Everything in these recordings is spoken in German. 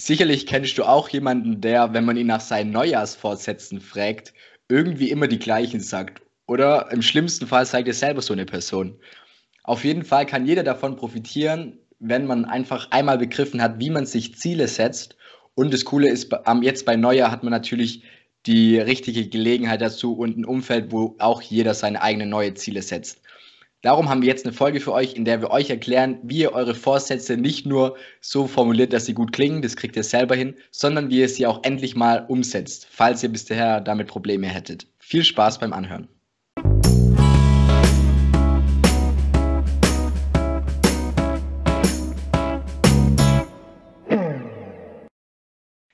Sicherlich kennst du auch jemanden, der, wenn man ihn nach seinen Neujahrsvorsätzen fragt, irgendwie immer die gleichen sagt. Oder im schlimmsten Fall sagt er selber so eine Person. Auf jeden Fall kann jeder davon profitieren, wenn man einfach einmal begriffen hat, wie man sich Ziele setzt. Und das Coole ist, jetzt bei Neujahr hat man natürlich die richtige Gelegenheit dazu und ein Umfeld, wo auch jeder seine eigenen neue Ziele setzt. Darum haben wir jetzt eine Folge für euch, in der wir euch erklären, wie ihr eure Vorsätze nicht nur so formuliert, dass sie gut klingen, das kriegt ihr selber hin, sondern wie ihr sie auch endlich mal umsetzt, falls ihr bisher damit Probleme hättet. Viel Spaß beim Anhören.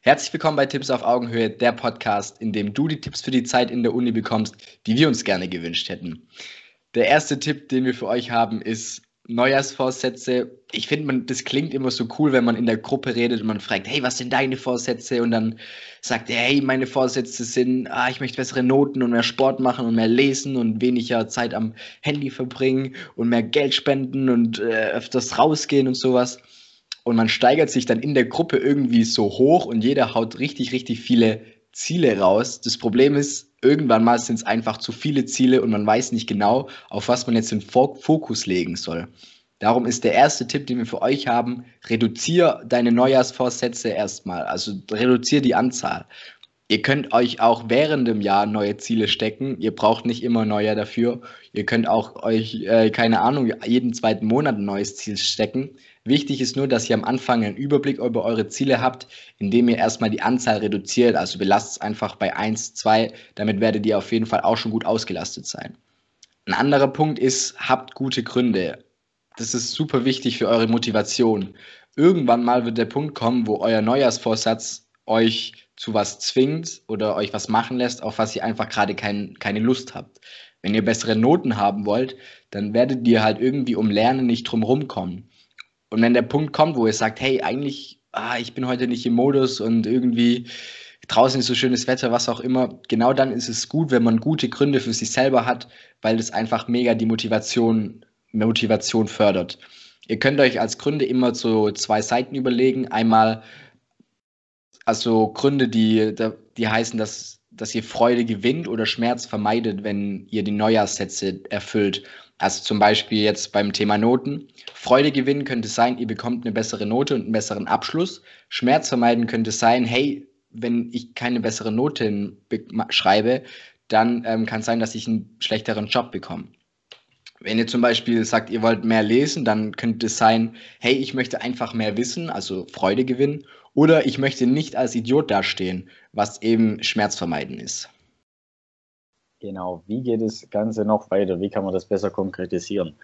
Herzlich willkommen bei Tipps auf Augenhöhe, der Podcast, in dem du die Tipps für die Zeit in der Uni bekommst, die wir uns gerne gewünscht hätten. Der erste Tipp, den wir für euch haben, ist Neujahrsvorsätze. Ich finde, das klingt immer so cool, wenn man in der Gruppe redet und man fragt, hey, was sind deine Vorsätze? Und dann sagt er, hey, meine Vorsätze sind, ah, ich möchte bessere Noten und mehr Sport machen und mehr lesen und weniger Zeit am Handy verbringen und mehr Geld spenden und äh, öfters rausgehen und sowas. Und man steigert sich dann in der Gruppe irgendwie so hoch und jeder haut richtig, richtig viele Ziele raus. Das Problem ist, irgendwann mal sind es einfach zu viele Ziele und man weiß nicht genau, auf was man jetzt den Fokus legen soll. Darum ist der erste Tipp, den wir für euch haben, reduziere deine Neujahrsvorsätze erstmal. Also reduziere die Anzahl. Ihr könnt euch auch während dem Jahr neue Ziele stecken. Ihr braucht nicht immer neue dafür. Ihr könnt auch euch, äh, keine Ahnung, jeden zweiten Monat ein neues Ziel stecken. Wichtig ist nur, dass ihr am Anfang einen Überblick über eure Ziele habt, indem ihr erstmal die Anzahl reduziert. Also belasst es einfach bei 1, 2. Damit werdet ihr auf jeden Fall auch schon gut ausgelastet sein. Ein anderer Punkt ist, habt gute Gründe. Das ist super wichtig für eure Motivation. Irgendwann mal wird der Punkt kommen, wo euer Neujahrsvorsatz euch zu was zwingt oder euch was machen lässt, auf was ihr einfach gerade kein, keine Lust habt. Wenn ihr bessere Noten haben wollt, dann werdet ihr halt irgendwie um Lernen nicht drum rumkommen. Und wenn der Punkt kommt, wo ihr sagt, hey, eigentlich, ah, ich bin heute nicht im Modus und irgendwie draußen ist so schönes Wetter, was auch immer, genau dann ist es gut, wenn man gute Gründe für sich selber hat, weil das einfach mega die Motivation, Motivation fördert. Ihr könnt euch als Gründe immer so zwei Seiten überlegen. Einmal also Gründe, die, die heißen, dass, dass ihr Freude gewinnt oder Schmerz vermeidet, wenn ihr die Neujahrssätze erfüllt. Also zum Beispiel jetzt beim Thema Noten. Freude gewinnen könnte sein, ihr bekommt eine bessere Note und einen besseren Abschluss. Schmerz vermeiden könnte sein, hey, wenn ich keine bessere Note schreibe, dann ähm, kann es sein, dass ich einen schlechteren Job bekomme. Wenn ihr zum Beispiel sagt, ihr wollt mehr lesen, dann könnte es sein, hey, ich möchte einfach mehr wissen, also Freude gewinnen. Oder ich möchte nicht als Idiot dastehen, was eben Schmerzvermeiden ist. Genau, wie geht das Ganze noch weiter? Wie kann man das besser konkretisieren?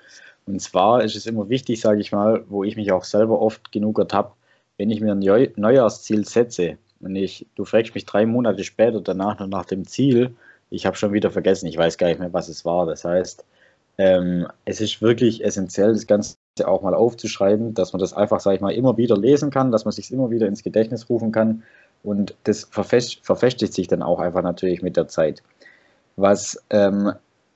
Und zwar ist es immer wichtig, sage ich mal, wo ich mich auch selber oft genug ertappe, wenn ich mir ein Neujahrsziel setze und ich, du fragst mich drei Monate später danach noch nach dem Ziel, ich habe schon wieder vergessen, ich weiß gar nicht mehr, was es war. Das heißt, ähm, es ist wirklich essentiell, das Ganze auch mal aufzuschreiben, dass man das einfach, sage ich mal, immer wieder lesen kann, dass man sich immer wieder ins Gedächtnis rufen kann und das verfestigt sich dann auch einfach natürlich mit der Zeit. Was ähm,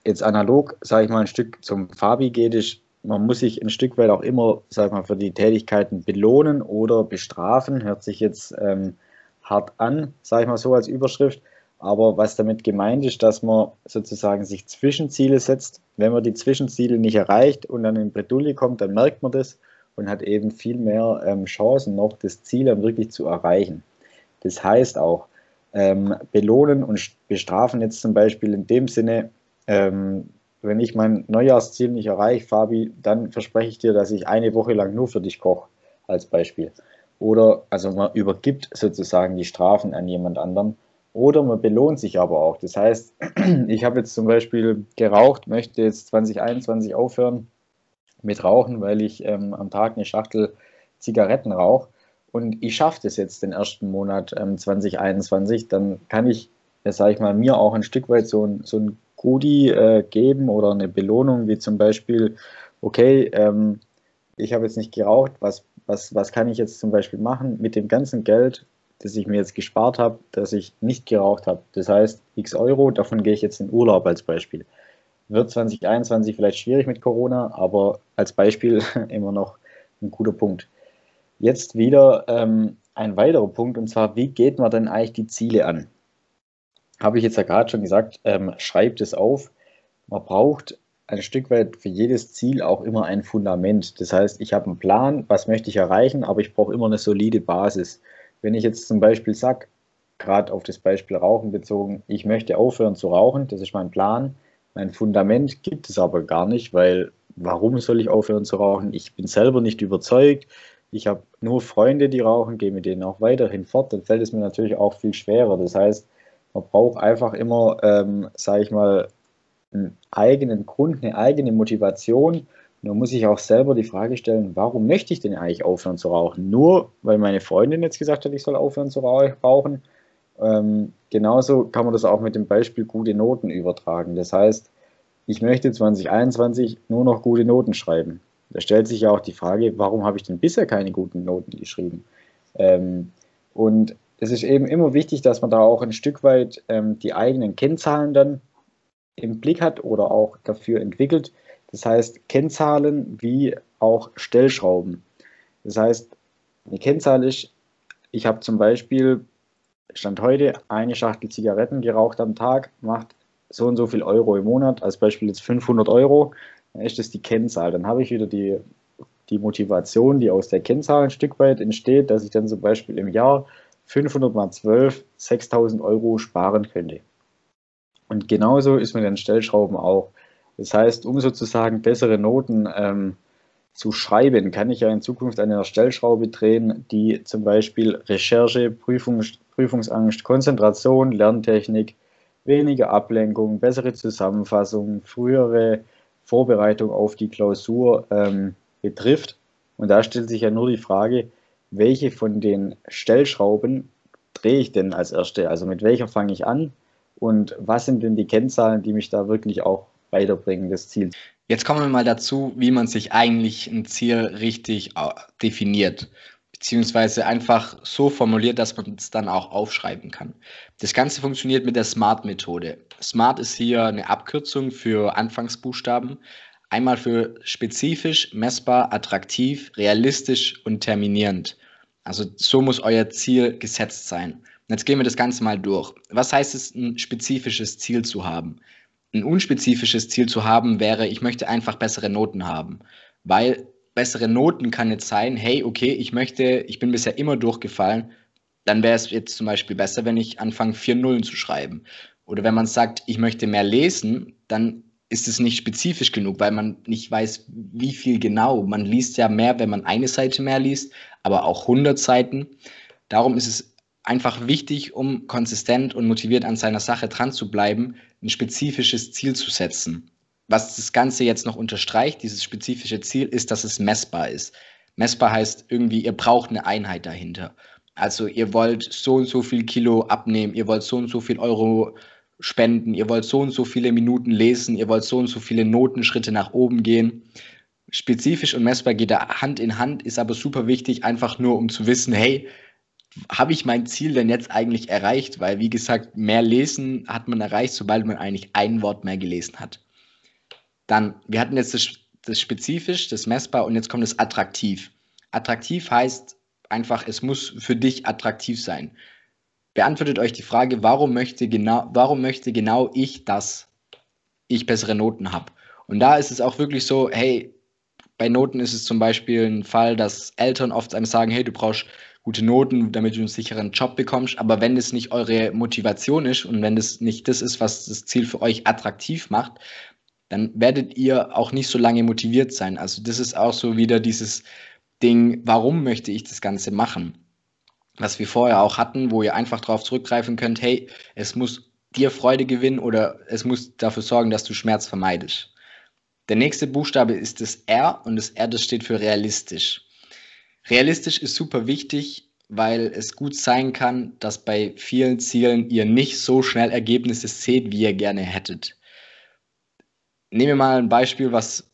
jetzt analog, sage ich mal, ein Stück zum Fabi geht, ist, man muss sich ein Stück weit auch immer, sag ich mal, für die Tätigkeiten belohnen oder bestrafen. Hört sich jetzt ähm, hart an, sage ich mal so als Überschrift. Aber was damit gemeint ist, dass man sozusagen sich Zwischenziele setzt. Wenn man die Zwischenziele nicht erreicht und dann in Bredouille kommt, dann merkt man das und hat eben viel mehr ähm, Chancen noch, das Ziel dann wirklich zu erreichen. Das heißt auch, ähm, belohnen und bestrafen jetzt zum Beispiel in dem Sinne, ähm, wenn ich mein Neujahrsziel nicht erreiche, Fabi, dann verspreche ich dir, dass ich eine Woche lang nur für dich koche, als Beispiel. Oder also man übergibt sozusagen die Strafen an jemand anderen oder man belohnt sich aber auch. Das heißt, ich habe jetzt zum Beispiel geraucht, möchte jetzt 2021 aufhören mit Rauchen, weil ich ähm, am Tag eine Schachtel Zigaretten rauche. Und ich schaffe das jetzt den ersten Monat ähm, 2021, dann kann ich, sage ich mal, mir auch ein Stück weit so ein, so ein Goodie äh, geben oder eine Belohnung, wie zum Beispiel, okay, ähm, ich habe jetzt nicht geraucht, was, was, was kann ich jetzt zum Beispiel machen? Mit dem ganzen Geld, das ich mir jetzt gespart habe, dass ich nicht geraucht habe. Das heißt, x Euro, davon gehe ich jetzt in Urlaub als Beispiel. Wird 2021 vielleicht schwierig mit Corona, aber als Beispiel immer noch ein guter Punkt. Jetzt wieder, ähm, ein weiterer Punkt und zwar, wie geht man denn eigentlich die Ziele an? Habe ich jetzt ja gerade schon gesagt, ähm, schreibt es auf. Man braucht ein Stück weit für jedes Ziel auch immer ein Fundament. Das heißt, ich habe einen Plan, was möchte ich erreichen, aber ich brauche immer eine solide Basis. Wenn ich jetzt zum Beispiel sage, gerade auf das Beispiel Rauchen bezogen, ich möchte aufhören zu rauchen, das ist mein Plan. Mein Fundament gibt es aber gar nicht, weil warum soll ich aufhören zu rauchen? Ich bin selber nicht überzeugt. Ich habe nur Freunde, die rauchen, gehe mit denen auch weiterhin fort. Dann fällt es mir natürlich auch viel schwerer. Das heißt, man braucht einfach immer, ähm, sage ich mal, einen eigenen Grund, eine eigene Motivation. Da muss ich auch selber die Frage stellen, warum möchte ich denn eigentlich aufhören zu rauchen? Nur weil meine Freundin jetzt gesagt hat, ich soll aufhören zu rauchen. Ähm, genauso kann man das auch mit dem Beispiel gute Noten übertragen. Das heißt, ich möchte 2021 nur noch gute Noten schreiben. Da stellt sich ja auch die Frage, warum habe ich denn bisher keine guten Noten geschrieben? Ähm, und es ist eben immer wichtig, dass man da auch ein Stück weit ähm, die eigenen Kennzahlen dann im Blick hat oder auch dafür entwickelt. Das heißt, Kennzahlen wie auch Stellschrauben. Das heißt, eine Kennzahl ist, ich habe zum Beispiel, Stand heute, eine Schachtel Zigaretten geraucht am Tag, macht so und so viel Euro im Monat, als Beispiel jetzt 500 Euro, dann ist das die Kennzahl. Dann habe ich wieder die, die Motivation, die aus der Kennzahl ein Stück weit entsteht, dass ich dann zum Beispiel im Jahr 500 mal 12 6000 Euro sparen könnte. Und genauso ist mit den Stellschrauben auch. Das heißt, um sozusagen bessere Noten ähm, zu schreiben, kann ich ja in Zukunft eine Stellschraube drehen, die zum Beispiel Recherche, Prüfungs Prüfungsangst, Konzentration, Lerntechnik, weniger Ablenkung, bessere Zusammenfassung, frühere Vorbereitung auf die Klausur ähm, betrifft. Und da stellt sich ja nur die Frage, welche von den Stellschrauben drehe ich denn als erste? Also mit welcher fange ich an? Und was sind denn die Kennzahlen, die mich da wirklich auch weiterbringen, das Ziel? Jetzt kommen wir mal dazu, wie man sich eigentlich ein Ziel richtig äh, definiert beziehungsweise einfach so formuliert, dass man es dann auch aufschreiben kann. Das Ganze funktioniert mit der SMART-Methode. SMART ist hier eine Abkürzung für Anfangsbuchstaben. Einmal für spezifisch, messbar, attraktiv, realistisch und terminierend. Also so muss euer Ziel gesetzt sein. Jetzt gehen wir das Ganze mal durch. Was heißt es, ein spezifisches Ziel zu haben? Ein unspezifisches Ziel zu haben wäre, ich möchte einfach bessere Noten haben, weil bessere Noten kann jetzt sein, hey, okay, ich möchte, ich bin bisher immer durchgefallen, dann wäre es jetzt zum Beispiel besser, wenn ich anfange, vier Nullen zu schreiben. Oder wenn man sagt, ich möchte mehr lesen, dann ist es nicht spezifisch genug, weil man nicht weiß, wie viel genau. Man liest ja mehr, wenn man eine Seite mehr liest, aber auch 100 Seiten. Darum ist es einfach wichtig, um konsistent und motiviert an seiner Sache dran zu bleiben, ein spezifisches Ziel zu setzen was das Ganze jetzt noch unterstreicht, dieses spezifische Ziel, ist, dass es messbar ist. Messbar heißt irgendwie, ihr braucht eine Einheit dahinter. Also ihr wollt so und so viel Kilo abnehmen, ihr wollt so und so viel Euro spenden, ihr wollt so und so viele Minuten lesen, ihr wollt so und so viele Notenschritte nach oben gehen. Spezifisch und messbar geht da Hand in Hand, ist aber super wichtig, einfach nur um zu wissen, hey, habe ich mein Ziel denn jetzt eigentlich erreicht? Weil, wie gesagt, mehr lesen hat man erreicht, sobald man eigentlich ein Wort mehr gelesen hat. Dann, wir hatten jetzt das, das spezifisch, das messbar und jetzt kommt das attraktiv. Attraktiv heißt einfach, es muss für dich attraktiv sein. Beantwortet euch die Frage, warum möchte genau, warum möchte genau ich das, ich bessere Noten habe. Und da ist es auch wirklich so, hey, bei Noten ist es zum Beispiel ein Fall, dass Eltern oft einem sagen, hey, du brauchst gute Noten, damit du einen sicheren Job bekommst. Aber wenn das nicht eure Motivation ist und wenn das nicht das ist, was das Ziel für euch attraktiv macht, dann werdet ihr auch nicht so lange motiviert sein. Also das ist auch so wieder dieses Ding, warum möchte ich das Ganze machen? Was wir vorher auch hatten, wo ihr einfach darauf zurückgreifen könnt, hey, es muss dir Freude gewinnen oder es muss dafür sorgen, dass du Schmerz vermeidest. Der nächste Buchstabe ist das R und das R, das steht für realistisch. Realistisch ist super wichtig, weil es gut sein kann, dass bei vielen Zielen ihr nicht so schnell Ergebnisse seht, wie ihr gerne hättet nehmen wir mal ein Beispiel, was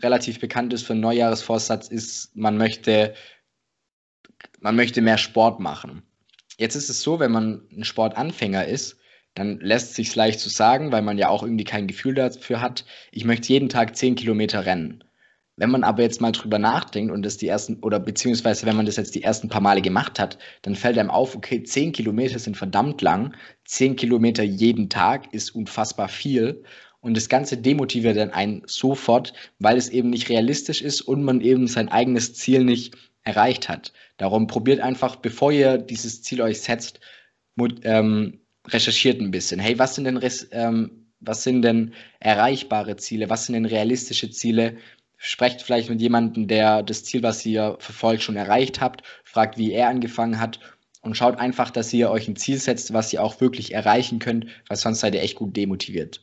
relativ bekannt ist für einen Neujahresvorsatz, ist, man möchte, man möchte mehr Sport machen. Jetzt ist es so, wenn man ein Sportanfänger ist, dann lässt es sich leicht zu sagen, weil man ja auch irgendwie kein Gefühl dafür hat, ich möchte jeden Tag 10 Kilometer rennen. Wenn man aber jetzt mal drüber nachdenkt und das die ersten, oder beziehungsweise wenn man das jetzt die ersten paar Male gemacht hat, dann fällt einem auf, okay, 10 Kilometer sind verdammt lang, 10 Kilometer jeden Tag ist unfassbar viel und das Ganze demotiviert dann einen sofort, weil es eben nicht realistisch ist und man eben sein eigenes Ziel nicht erreicht hat. Darum probiert einfach, bevor ihr dieses Ziel euch setzt, ähm, recherchiert ein bisschen. Hey, was sind denn ähm, was sind denn erreichbare Ziele? Was sind denn realistische Ziele? Sprecht vielleicht mit jemandem, der das Ziel, was ihr verfolgt, schon erreicht habt, fragt, wie er angefangen hat und schaut einfach, dass ihr euch ein Ziel setzt, was ihr auch wirklich erreichen könnt, weil sonst seid ihr echt gut demotiviert.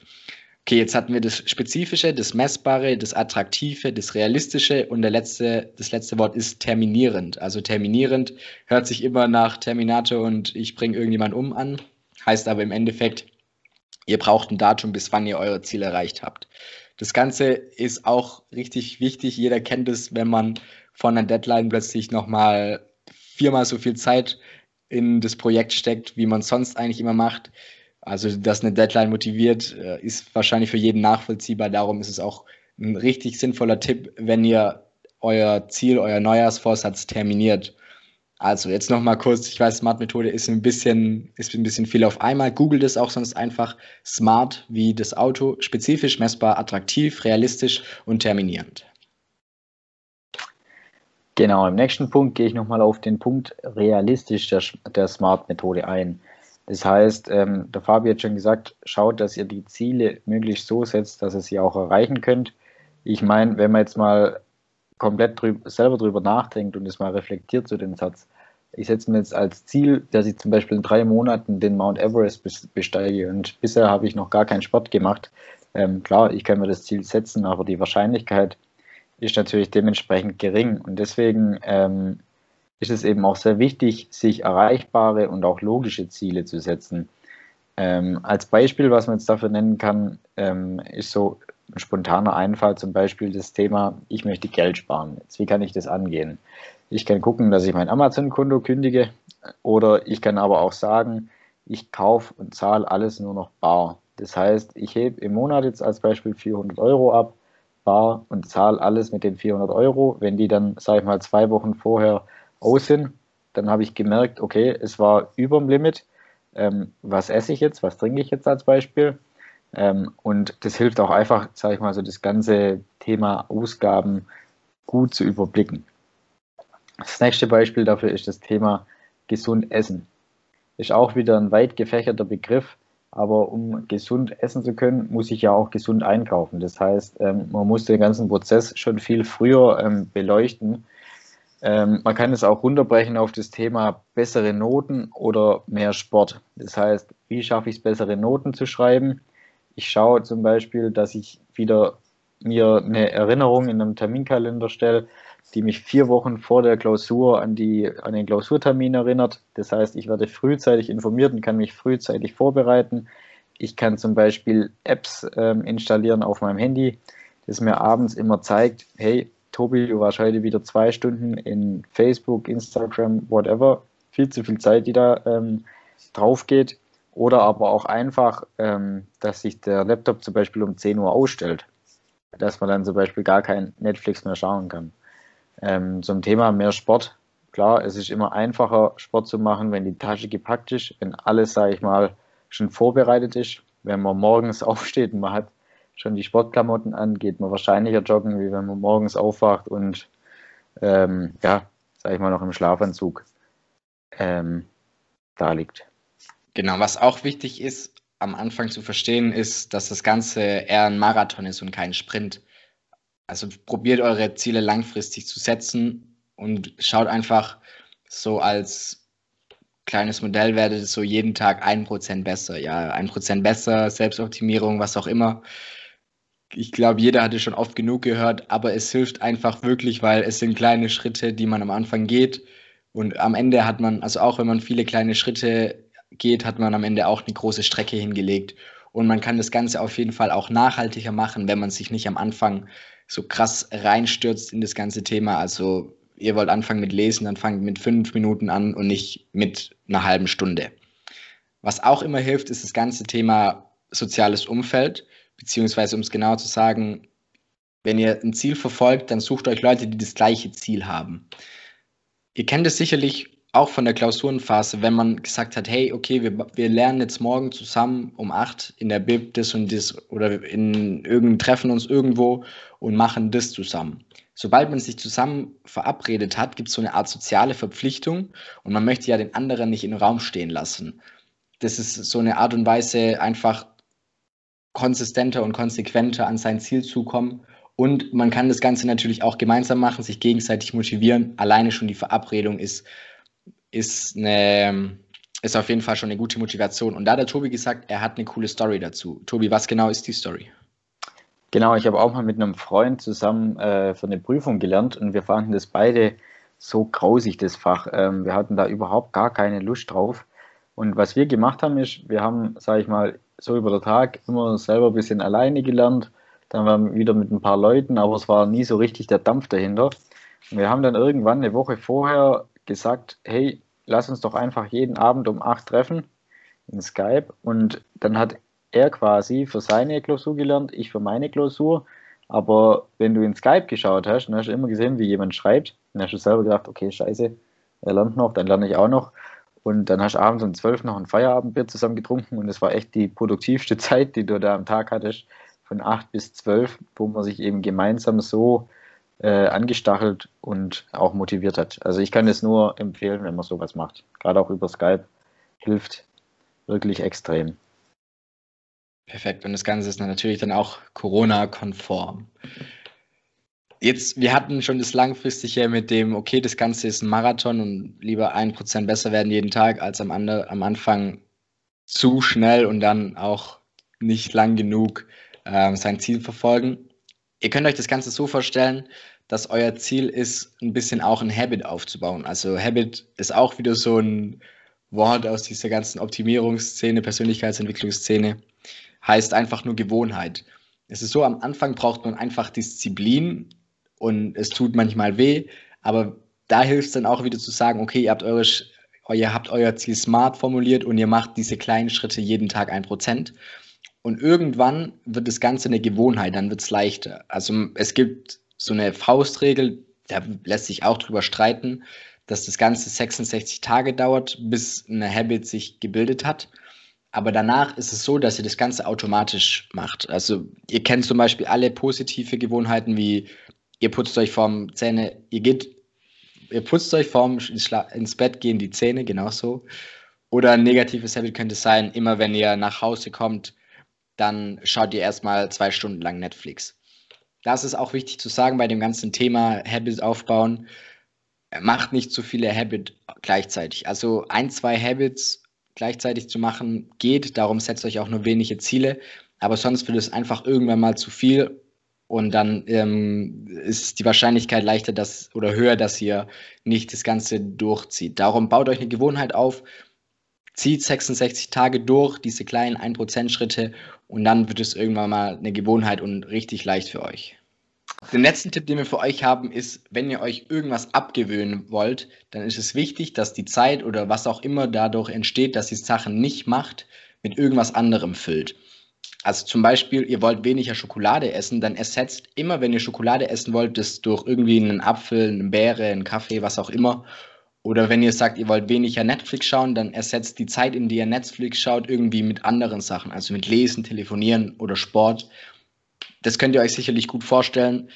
Okay, jetzt hatten wir das Spezifische, das Messbare, das Attraktive, das Realistische und der letzte, das letzte Wort ist terminierend. Also terminierend hört sich immer nach Terminator und ich bringe irgendjemand um an, heißt aber im Endeffekt, ihr braucht ein Datum, bis wann ihr euer Ziel erreicht habt. Das Ganze ist auch richtig wichtig. Jeder kennt es, wenn man von einer Deadline plötzlich nochmal viermal so viel Zeit in das Projekt steckt, wie man sonst eigentlich immer macht. Also, dass eine Deadline motiviert, äh, ist wahrscheinlich für jeden nachvollziehbar. Darum ist es auch ein richtig sinnvoller Tipp, wenn ihr euer Ziel, euer Neujahrsvorsatz terminiert. Also jetzt noch mal kurz, ich weiß, Smart-Methode ist ein bisschen, ist ein bisschen viel auf einmal. Google das auch sonst einfach smart wie das Auto, spezifisch, messbar, attraktiv, realistisch und terminierend. Genau, im nächsten Punkt gehe ich nochmal auf den Punkt realistisch der, der Smart-Methode ein. Das heißt, ähm, der Fabi hat schon gesagt, schaut, dass ihr die Ziele möglichst so setzt, dass ihr sie auch erreichen könnt. Ich meine, wenn man jetzt mal komplett drüber, selber drüber nachdenkt und es mal reflektiert zu den Satz, ich setze mir jetzt als Ziel, dass ich zum Beispiel in drei Monaten den Mount Everest besteige und bisher habe ich noch gar keinen Sport gemacht. Ähm, klar, ich kann mir das Ziel setzen, aber die Wahrscheinlichkeit ist natürlich dementsprechend gering und deswegen ähm, ist es eben auch sehr wichtig, sich erreichbare und auch logische Ziele zu setzen. Ähm, als Beispiel, was man jetzt dafür nennen kann, ähm, ist so ein spontaner Einfall zum Beispiel das Thema, ich möchte Geld sparen. Jetzt, wie kann ich das angehen? Ich kann gucken, dass ich mein Amazon-Konto kündige oder ich kann aber auch sagen, ich kaufe und zahle alles nur noch bar. Das heißt, ich hebe im Monat jetzt als Beispiel 400 Euro ab, bar und zahle alles mit den 400 Euro. Wenn die dann, sage ich mal, zwei Wochen vorher aus sind, dann habe ich gemerkt, okay, es war über dem Limit. Ähm, was esse ich jetzt? Was trinke ich jetzt als Beispiel? Ähm, und das hilft auch einfach, sage ich mal, so das ganze Thema Ausgaben gut zu überblicken. Das nächste Beispiel dafür ist das Thema gesund essen. Ist auch wieder ein weit gefächerter Begriff, aber um gesund essen zu können, muss ich ja auch gesund einkaufen. Das heißt, ähm, man muss den ganzen Prozess schon viel früher ähm, beleuchten ähm, man kann es auch runterbrechen auf das Thema bessere Noten oder mehr Sport. Das heißt, wie schaffe ich es, bessere Noten zu schreiben? Ich schaue zum Beispiel, dass ich wieder mir eine Erinnerung in einem Terminkalender stelle, die mich vier Wochen vor der Klausur an, die, an den Klausurtermin erinnert. Das heißt, ich werde frühzeitig informiert und kann mich frühzeitig vorbereiten. Ich kann zum Beispiel Apps ähm, installieren auf meinem Handy, das mir abends immer zeigt, hey, Tobi, du warst heute wieder zwei Stunden in Facebook, Instagram, whatever. Viel zu viel Zeit, die da ähm, drauf geht. Oder aber auch einfach, ähm, dass sich der Laptop zum Beispiel um 10 Uhr ausstellt. Dass man dann zum Beispiel gar kein Netflix mehr schauen kann. Ähm, zum Thema mehr Sport. Klar, es ist immer einfacher, Sport zu machen, wenn die Tasche gepackt ist, wenn alles, sage ich mal, schon vorbereitet ist. Wenn man morgens aufsteht und man hat schon die Sportklamotten an, geht man wahrscheinlicher joggen, wie wenn man morgens aufwacht und ähm, ja, sag ich mal, noch im Schlafanzug ähm, da liegt. Genau, was auch wichtig ist, am Anfang zu verstehen, ist, dass das Ganze eher ein Marathon ist und kein Sprint. Also probiert eure Ziele langfristig zu setzen und schaut einfach so als kleines Modell werdet es so jeden Tag ein Prozent besser. Ja, ein Prozent besser, Selbstoptimierung, was auch immer ich glaube, jeder hatte schon oft genug gehört, aber es hilft einfach wirklich, weil es sind kleine Schritte, die man am Anfang geht. Und am Ende hat man, also auch wenn man viele kleine Schritte geht, hat man am Ende auch eine große Strecke hingelegt. Und man kann das Ganze auf jeden Fall auch nachhaltiger machen, wenn man sich nicht am Anfang so krass reinstürzt in das ganze Thema. Also ihr wollt anfangen mit Lesen, dann fangt mit fünf Minuten an und nicht mit einer halben Stunde. Was auch immer hilft, ist das ganze Thema soziales Umfeld beziehungsweise um es genau zu sagen, wenn ihr ein Ziel verfolgt, dann sucht euch Leute, die das gleiche Ziel haben. Ihr kennt es sicherlich auch von der Klausurenphase, wenn man gesagt hat, hey, okay, wir, wir lernen jetzt morgen zusammen um acht in der Bib das und das oder in irgendein treffen uns irgendwo und machen das zusammen. Sobald man sich zusammen verabredet hat, gibt es so eine Art soziale Verpflichtung und man möchte ja den anderen nicht den Raum stehen lassen. Das ist so eine Art und Weise, einfach konsistenter und konsequenter an sein Ziel zu kommen. Und man kann das Ganze natürlich auch gemeinsam machen, sich gegenseitig motivieren. Alleine schon die Verabredung ist ist, eine, ist auf jeden Fall schon eine gute Motivation. Und da hat der Tobi gesagt, er hat eine coole Story dazu. Tobi, was genau ist die Story? Genau, ich habe auch mal mit einem Freund zusammen äh, für eine Prüfung gelernt und wir fanden das beide so grausig, das Fach. Ähm, wir hatten da überhaupt gar keine Lust drauf. Und was wir gemacht haben, ist, wir haben, sage ich mal, so über den Tag immer selber ein bisschen alleine gelernt. Dann waren wir wieder mit ein paar Leuten, aber es war nie so richtig der Dampf dahinter. Und wir haben dann irgendwann eine Woche vorher gesagt, hey, lass uns doch einfach jeden Abend um 8 treffen in Skype. Und dann hat er quasi für seine Klausur gelernt, ich für meine Klausur. Aber wenn du in Skype geschaut hast, dann hast du immer gesehen, wie jemand schreibt. Dann hast du selber gedacht, okay, scheiße, er lernt noch, dann lerne ich auch noch. Und dann hast du abends um 12 noch ein Feierabendbier zusammen getrunken und es war echt die produktivste Zeit, die du da am Tag hattest, von 8 bis 12, wo man sich eben gemeinsam so äh, angestachelt und auch motiviert hat. Also ich kann es nur empfehlen, wenn man sowas macht. Gerade auch über Skype hilft wirklich extrem. Perfekt. Und das Ganze ist natürlich dann auch Corona-konform. Jetzt, wir hatten schon das langfristige mit dem, okay, das Ganze ist ein Marathon und lieber ein Prozent besser werden jeden Tag, als am, andre, am Anfang zu schnell und dann auch nicht lang genug äh, sein Ziel verfolgen. Ihr könnt euch das Ganze so vorstellen, dass euer Ziel ist, ein bisschen auch ein Habit aufzubauen. Also Habit ist auch wieder so ein Wort aus dieser ganzen Optimierungsszene, Persönlichkeitsentwicklungsszene, heißt einfach nur Gewohnheit. Es ist so, am Anfang braucht man einfach Disziplin und es tut manchmal weh, aber da hilft es dann auch wieder zu sagen, okay, ihr habt, eure, ihr habt euer Ziel smart formuliert und ihr macht diese kleinen Schritte jeden Tag ein Prozent. Und irgendwann wird das Ganze eine Gewohnheit, dann wird es leichter. Also es gibt so eine Faustregel, da lässt sich auch drüber streiten, dass das Ganze 66 Tage dauert, bis eine Habit sich gebildet hat. Aber danach ist es so, dass ihr das Ganze automatisch macht. Also ihr kennt zum Beispiel alle positive Gewohnheiten wie ihr putzt euch vorm Zähne, ihr geht, ihr putzt euch vorm ins Bett gehen die Zähne, genauso. Oder ein negatives Habit könnte sein, immer wenn ihr nach Hause kommt, dann schaut ihr erstmal zwei Stunden lang Netflix das ist auch wichtig zu sagen bei dem ganzen Thema Habit aufbauen. Macht nicht zu viele Habits gleichzeitig. Also ein, zwei Habits gleichzeitig zu machen geht. Darum setzt euch auch nur wenige Ziele. Aber sonst wird es einfach irgendwann mal zu viel und dann ähm, ist die Wahrscheinlichkeit leichter dass, oder höher, dass ihr nicht das Ganze durchzieht. Darum baut euch eine Gewohnheit auf, zieht 66 Tage durch, diese kleinen 1% Schritte und dann wird es irgendwann mal eine Gewohnheit und richtig leicht für euch. Den letzten Tipp, den wir für euch haben, ist, wenn ihr euch irgendwas abgewöhnen wollt, dann ist es wichtig, dass die Zeit oder was auch immer dadurch entsteht, dass ihr Sachen nicht macht, mit irgendwas anderem füllt. Also zum Beispiel, ihr wollt weniger Schokolade essen, dann ersetzt immer, wenn ihr Schokolade essen wollt, das durch irgendwie einen Apfel, eine Beere, einen Kaffee, was auch immer oder wenn ihr sagt, ihr wollt weniger Netflix schauen, dann ersetzt die Zeit, in der ihr Netflix schaut, irgendwie mit anderen Sachen, also mit Lesen, Telefonieren oder Sport. Das könnt ihr euch sicherlich gut vorstellen.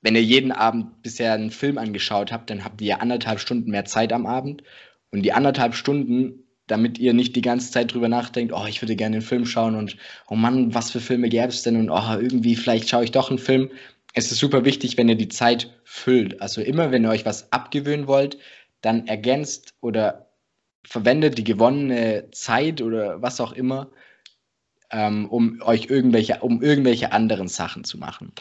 Wenn ihr jeden Abend bisher einen Film angeschaut habt, dann habt ihr ja anderthalb Stunden mehr Zeit am Abend. Und die anderthalb Stunden, damit ihr nicht die ganze Zeit drüber nachdenkt, oh, ich würde gerne einen Film schauen und oh Mann, was für Filme gäbe es denn und oh, irgendwie, vielleicht schaue ich doch einen Film. Es ist super wichtig, wenn ihr die Zeit füllt. Also immer, wenn ihr euch was abgewöhnen wollt, dann ergänzt oder verwendet die gewonnene Zeit oder was auch immer, ähm, um euch irgendwelche, um irgendwelche anderen Sachen zu machen.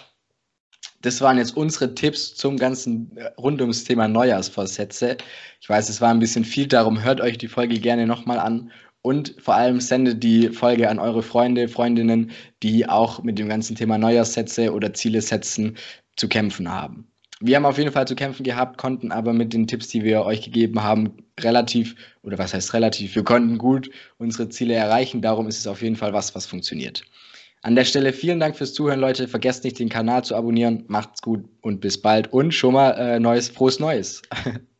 Das waren jetzt unsere Tipps zum ganzen äh, rund ums Thema Neujahrsvorsätze. Ich weiß, es war ein bisschen viel, darum hört euch die Folge gerne nochmal an und vor allem sendet die Folge an eure Freunde, Freundinnen, die auch mit dem ganzen Thema Neujahrssätze oder Ziele setzen zu kämpfen haben wir haben auf jeden Fall zu kämpfen gehabt, konnten aber mit den Tipps, die wir euch gegeben haben, relativ, oder was heißt relativ, wir konnten gut unsere Ziele erreichen. Darum ist es auf jeden Fall was, was funktioniert. An der Stelle vielen Dank fürs Zuhören, Leute. Vergesst nicht, den Kanal zu abonnieren. Macht's gut und bis bald. Und schon mal äh, neues, frohes Neues.